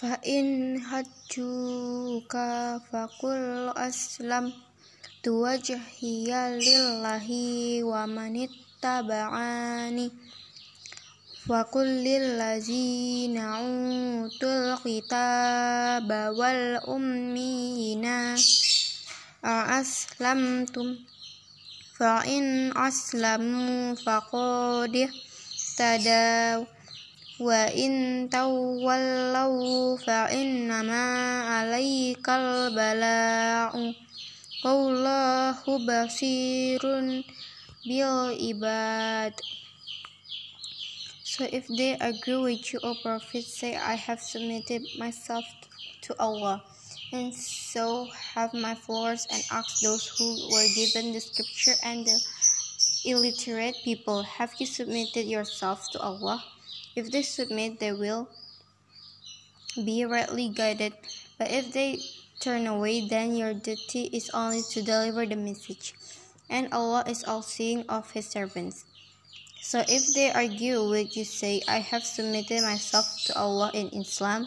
fa'in in hajjuka fakul aslam tua lillahi wa manittaba'ani wa fakul lillazi na'utul utul kitaba wal ummiyina aslam tum fa'in aslamu fakulih tadaw وإن تولوا فإنما عليك البلاء والله بصير بالعباد So if they agree with you, O Prophet, say, I have submitted myself to Allah, and so have my followers, and ask those who were given the scripture and the illiterate people, Have you submitted yourselves to Allah? If they submit, they will be rightly guided, but if they turn away, then your duty is only to deliver the message, and Allah is all seeing of His servants. So if they argue with you, say, I have submitted myself to Allah in Islam,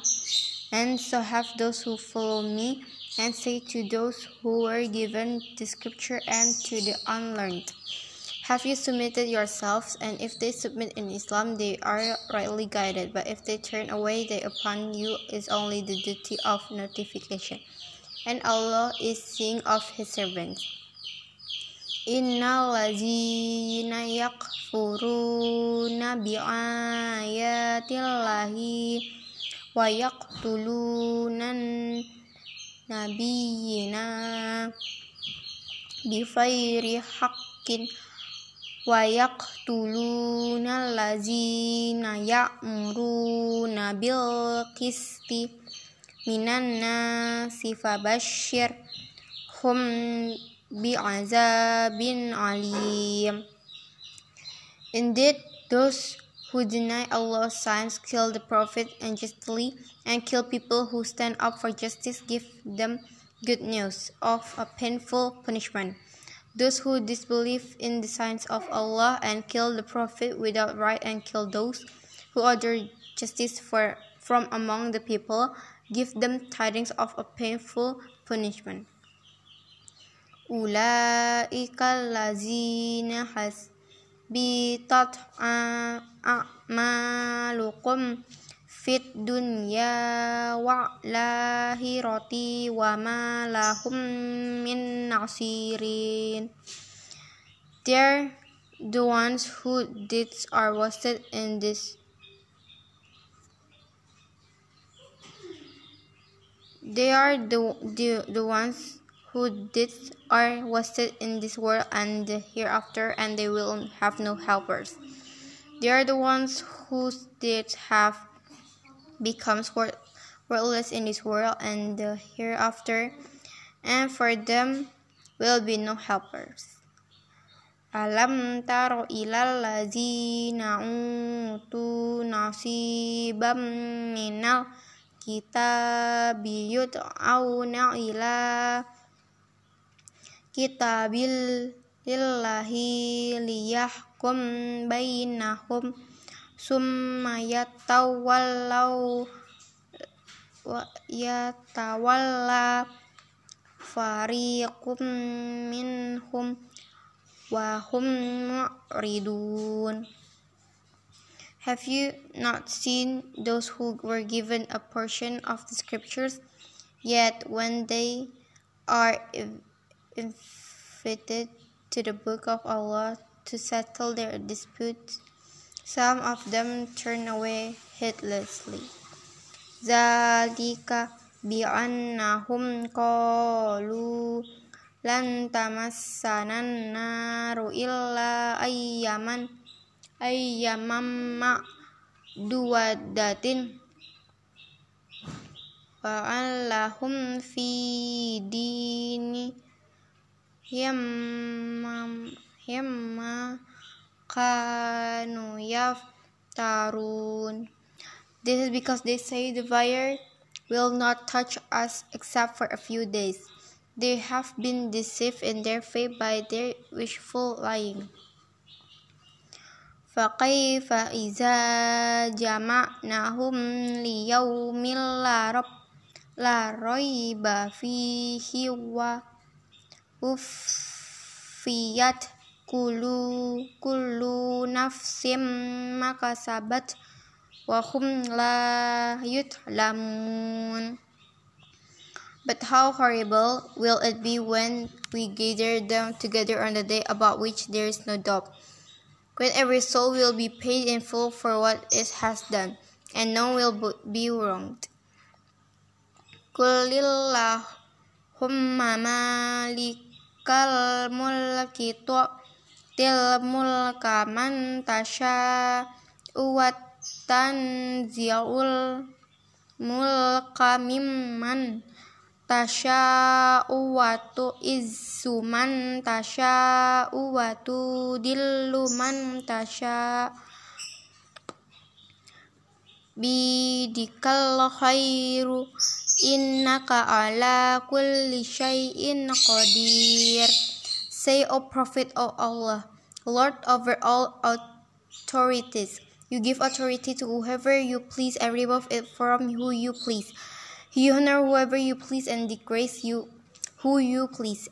and so have those who follow me, and say to those who were given the scripture and to the unlearned, Have you submitted yourselves? And if they submit in Islam, they are rightly guided, but if they turn away, they upon you is only the duty of notification, and Allah is seeing of His servants. Innal ladzina yakfuruna biayatillahi wa yaqtulunan nabiyina bifairi haqqin wa yaqtuluna allazina ya'muruna bil qisti minan nasi fabashshir hum bi'azabin alim. Indeed, those who deny Allah's signs kill the Prophet unjustly and kill people who stand up for justice give them good news of a painful punishment. Those who disbelieve in the signs of Allah and kill the Prophet without right and kill those who order justice for, from among the people give them tidings of a painful punishment. Hasbitat a'malukum fit dunya wa lahirati wa ma lahum min nasirin They're the ones whose deeds are wasted in this They are the, the, the ones whose deeds are wasted in this world and hereafter, and they will have no helpers. They are the ones whose deeds have become worthless in this world and the hereafter, and for them will be no helpers. Alam taro ilal lazina utu nasibam minal kitabi yud'auna ila kitabil lillahi liyahkum bainahum summa yatawallau wa yatawalla fariqum minhum wa hum mu'ridun. Have you not seen those who were given a portion of the scriptures, yet when they are invited to the book of Allah to settle their disputes, some of them turn away heedlessly. Zalika bi'annahum qalu lan tamassanan naru illa ayyaman ayyaman ma'duwadatin fa'allahum fi dini yamma yamma kanu yaftarun This is because they say the fire will not touch us except for a few days. They have been deceived in their faith by their wishful lying. فكيف إذا جمعناهم ليوم لا رب لا ريب فيه ووفيت kulu kulu nafsim makasabat wa hum la yutlamun But how horrible will it be when we gather them together on the day about which there is no doubt? When every soul will be paid in full for what it has done, and none will be wronged. Kulillahumma malikal mulki tu'til mulka man tasha uwat tanzi'ul mulka mimman tasya'u wa tu'izzu man tasya'u wa tudillu man tasya' bidikal khairu innaka ala kulli syai'in qadir Say, O Prophet of Allah, Lord over all authorities, you give authority to whoever you please and remove it from who you please. You honor whoever you please and disgrace you who you please.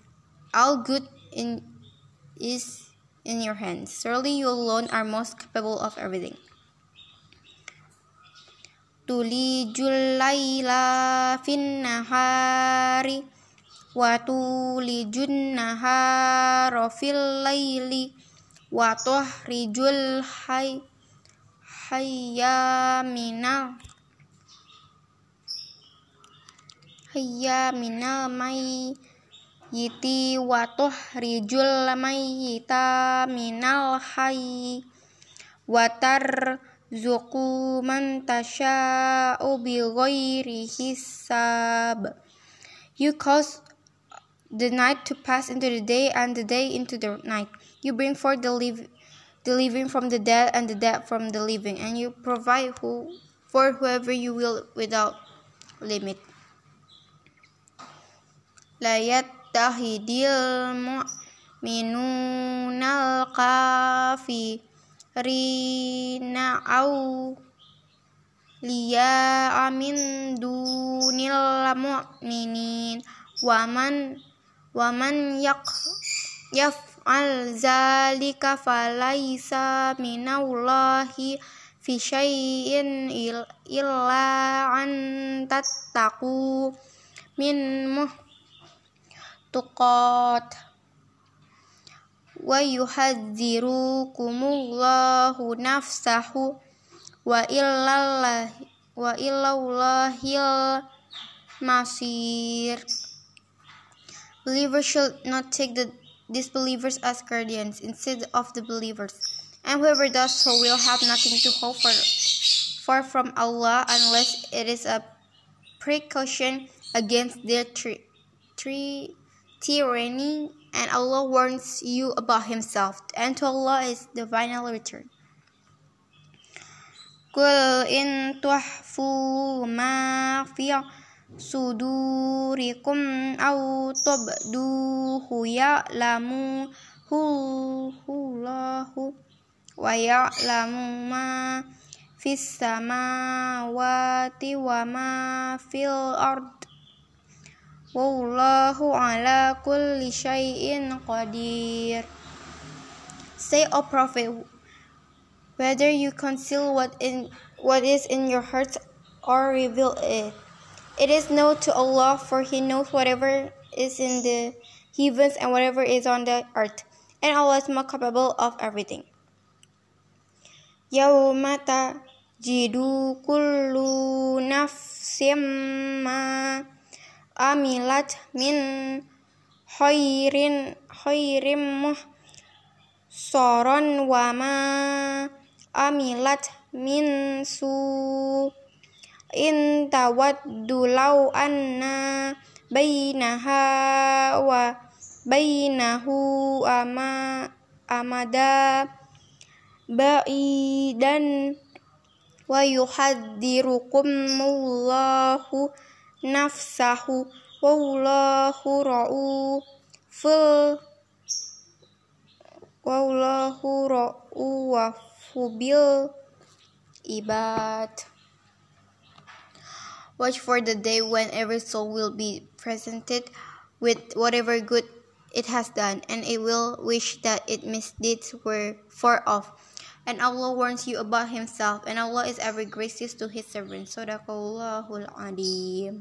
All good in is in your hands. Surely you alone are most capable of everything. Laila fin nahari wa tulijun nahara fil laili wa tuhrijul hay hayya minal hayya minal mai yiti watuh rijul yita minal hayy watar zuku man tasya'u bi ghairi hisab cause the night to pass into the day and the day into the night. You bring forth the live the living from the dead and the dead from the living and you provide who for whoever you will without limit. Kafirina au liya amin dunil mu'minin waman yak yaf'al zalika falaisa minallahi fi syai'in illa an tattaqu min muh tuqat wa yuhadzirukumullahu nafsahu wa illallahi wa illallahil masir Believers should not take the disbelievers as guardians instead of the believers, and whoever does so will have nothing to hope for, for from Allah unless it is a precaution against their tre- tre- tyranny, and Allah warns you about Himself, and to Allah is the final return. Qul in tuhfu ma fi sudurikum aw tubduhu ya'lamu hullahu wa ya'lamu ma fis samawati wa ma fil ard Wallahu ala kulli syai'in qadir. Say, O Prophet, whether you conceal what in what is in your hearts or reveal it, it is known to Allah, for He knows whatever is in the heavens and whatever is on the earth, and Allah is more capable of everything. Jidu kullu nafsim ma amilat min khairim muhsaran wa ma amilat min su in tawaddu law anna bainaha wa bainahu ama amada ba'idan wa yuhadzirukumullahu nafsahu wallahu ra'uful wallahu ra'uf bil ibad. Watch for the day when every soul will be presented with whatever good it has done, and it will wish that its misdeeds were far off. And Allah warns you about Himself, and Allah is ever gracious to His servants. Sadaqallahul Adim.